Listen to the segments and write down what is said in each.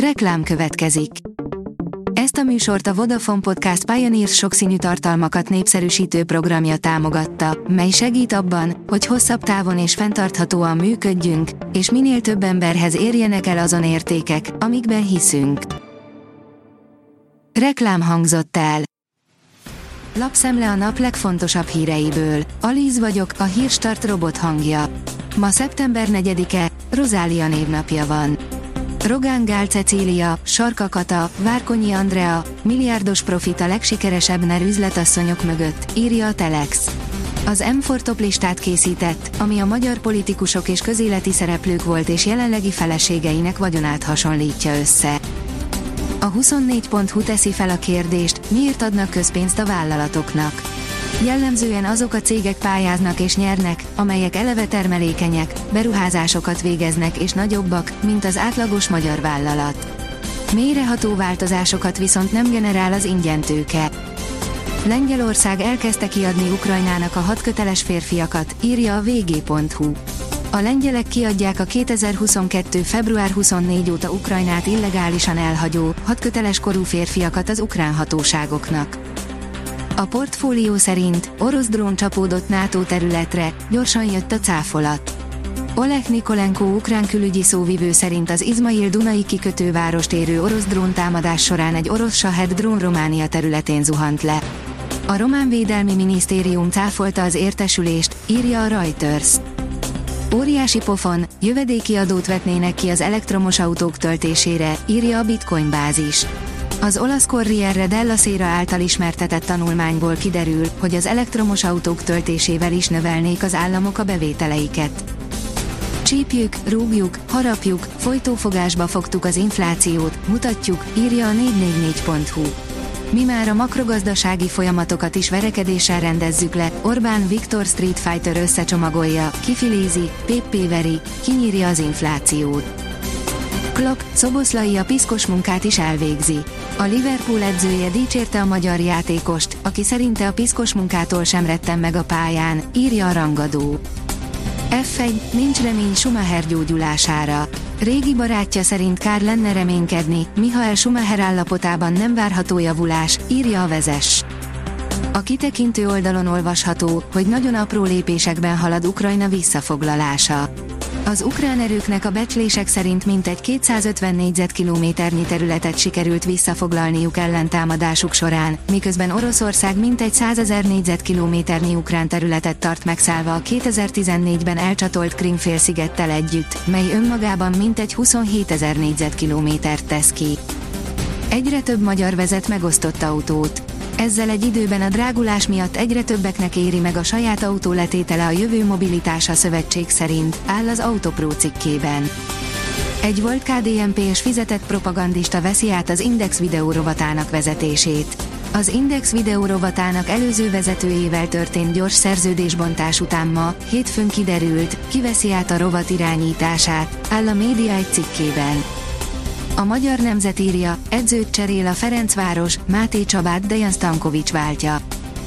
Reklám következik. Ezt a műsort a Vodafone Podcast Pioneers sokszínű tartalmakat népszerűsítő programja támogatta, mely segít abban, hogy hosszabb távon és fenntarthatóan működjünk, és minél több emberhez érjenek el azon értékek, amikben hiszünk. Reklám hangzott el. Lapszemle a nap legfontosabb híreiből. Alíz vagyok, a hírstart robot hangja. Ma szeptember 4-e, Rozália névnapja van. Rogán Gál Cecília, Sarka Kata, Várkonyi Andrea, milliárdos profit a legsikeresebb NER üzletasszonyok mögött, írja a Telex. Az M4 top listát készített, ami a magyar politikusok és közéleti szereplők volt és jelenlegi feleségeinek vagyonát hasonlítja össze. A 24.hu teszi fel a kérdést, miért adnak közpénzt a vállalatoknak. Jellemzően azok a cégek pályáznak és nyernek, amelyek eleve termelékenyek, beruházásokat végeznek és nagyobbak, mint az átlagos magyar vállalat. Mélyreható változásokat viszont nem generál az ingyentőke. Lengyelország elkezdte kiadni Ukrajnának a hatköteles férfiakat, írja a vg.hu. A lengyelek kiadják a 2022. február 24 óta Ukrajnát illegálisan elhagyó, hatköteles korú férfiakat az ukrán hatóságoknak. A portfólió szerint orosz drón csapódott NATO területre, gyorsan jött a cáfolat. Oleg Nikolenko ukrán külügyi szóvivő szerint az Izmail Dunai kikötővárost érő orosz dróntámadás során egy orosz Sahed drón Románia területén zuhant le. A román védelmi minisztérium cáfolta az értesülést, írja a Reuters. Óriási pofon, jövedéki adót vetnének ki az elektromos autók töltésére, írja a Bitcoin bázis. Az olasz Corriere della Sera által ismertetett tanulmányból kiderül, hogy az elektromos autók töltésével is növelnék az államok a bevételeiket. Csípjük, rúgjuk, harapjuk, folytófogásba fogtuk az inflációt, mutatjuk, írja a 444.hu. Mi már a makrogazdasági folyamatokat is verekedéssel rendezzük le, Orbán Viktor Street Fighter összecsomagolja, kifilézi, péppéveri, kinyírja az inflációt. Klopp, Szoboszlai a piszkos munkát is elvégzi. A Liverpool edzője dicsérte a magyar játékost, aki szerinte a piszkos munkától sem retten meg a pályán, írja a rangadó. F1, nincs remény Schumacher gyógyulására. Régi barátja szerint kár lenne reménykedni, Mihael Schumacher állapotában nem várható javulás, írja a vezes. A kitekintő oldalon olvasható, hogy nagyon apró lépésekben halad Ukrajna visszafoglalása. Az ukrán erőknek a becslések szerint mintegy 250 négyzetkilométernyi területet sikerült visszafoglalniuk ellentámadásuk során, miközben Oroszország mintegy 100 ezer négyzetkilométernyi ukrán területet tart megszállva a 2014-ben elcsatolt Krimfélszigettel együtt, mely önmagában mintegy 27 ezer négyzetkilométert tesz ki. Egyre több magyar vezet megosztott autót. Ezzel egy időben a drágulás miatt egyre többeknek éri meg a saját autó letétele a Jövő Mobilitása Szövetség szerint, áll az Autopro cikkében. Egy volt KDNP-s fizetett propagandista veszi át az Index videó rovatának vezetését. Az Index videó rovatának előző vezetőjével történt gyors szerződésbontás után ma, hétfőn kiderült, ki veszi át a rovat irányítását, áll a média egy cikkében. A magyar nemzet írja, edzőt cserél a Ferencváros, Máté Csabát Dejan Stankovics váltja.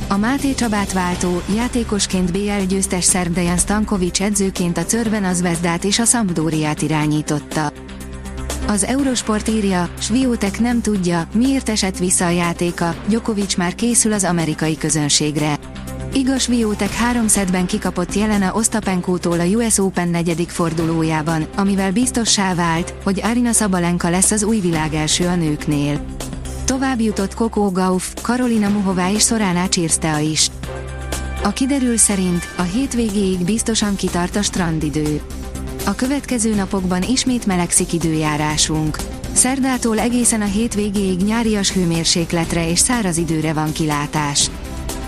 A Máté Csabát váltó, játékosként BL győztes szerb Dejan Stankovics edzőként a Cörben az Vezdát és a Sampdóriát irányította. Az Eurosport írja, Sviótek nem tudja, miért esett vissza a játéka, Djokovic már készül az amerikai közönségre. Igaz Viótek három szedben kikapott Jelena Osztapenkótól a US Open negyedik fordulójában, amivel biztossá vált, hogy Arina Szabalenka lesz az új világ első a nőknél. Tovább jutott Coco Gauff, Karolina Muhová és Sorana Csirsztea is. A kiderül szerint a hétvégéig biztosan kitart a strandidő. A következő napokban ismét melegszik időjárásunk. Szerdától egészen a hétvégéig nyárias hőmérsékletre és száraz időre van kilátás.